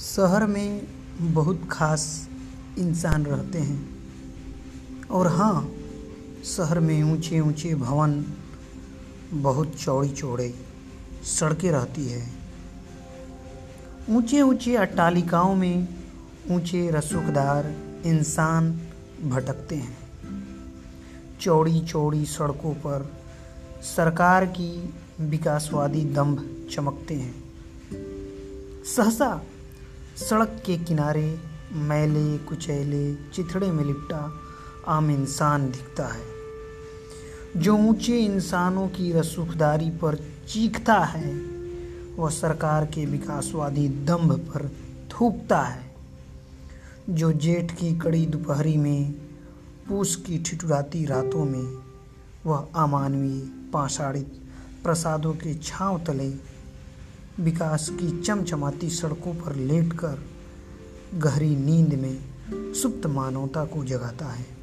शहर में बहुत खास इंसान रहते हैं। और हाँ शहर में ऊँचे ऊँचे भवन, बहुत चौड़ी चौड़े सड़कें रहती है। ऊँचे ऊँचे अट्टालिकाओं में ऊँचे रसूखदार इंसान भटकते हैं। चौड़ी चौड़ी सड़कों पर सरकार की विकासवादी दंभ चमकते हैं। सहसा सड़क के किनारे मैले, कुचैले, चिथड़े में लिपटा, आम इंसान दिखता है। जो ऊँचे इंसानों की रसूखदारी पर चीखता है, वह सरकार के विकासवादी दंभ पर थूकता है। जो जेठ की कड़ी दोपहरी में पूस की ठिठुराती रातों में, वह अमानवीय पाषाणित प्रसादों के छांव तले विकास की चमचमाती सड़कों पर लेटकर गहरी नींद में सुप्त मानवता को जगाता है।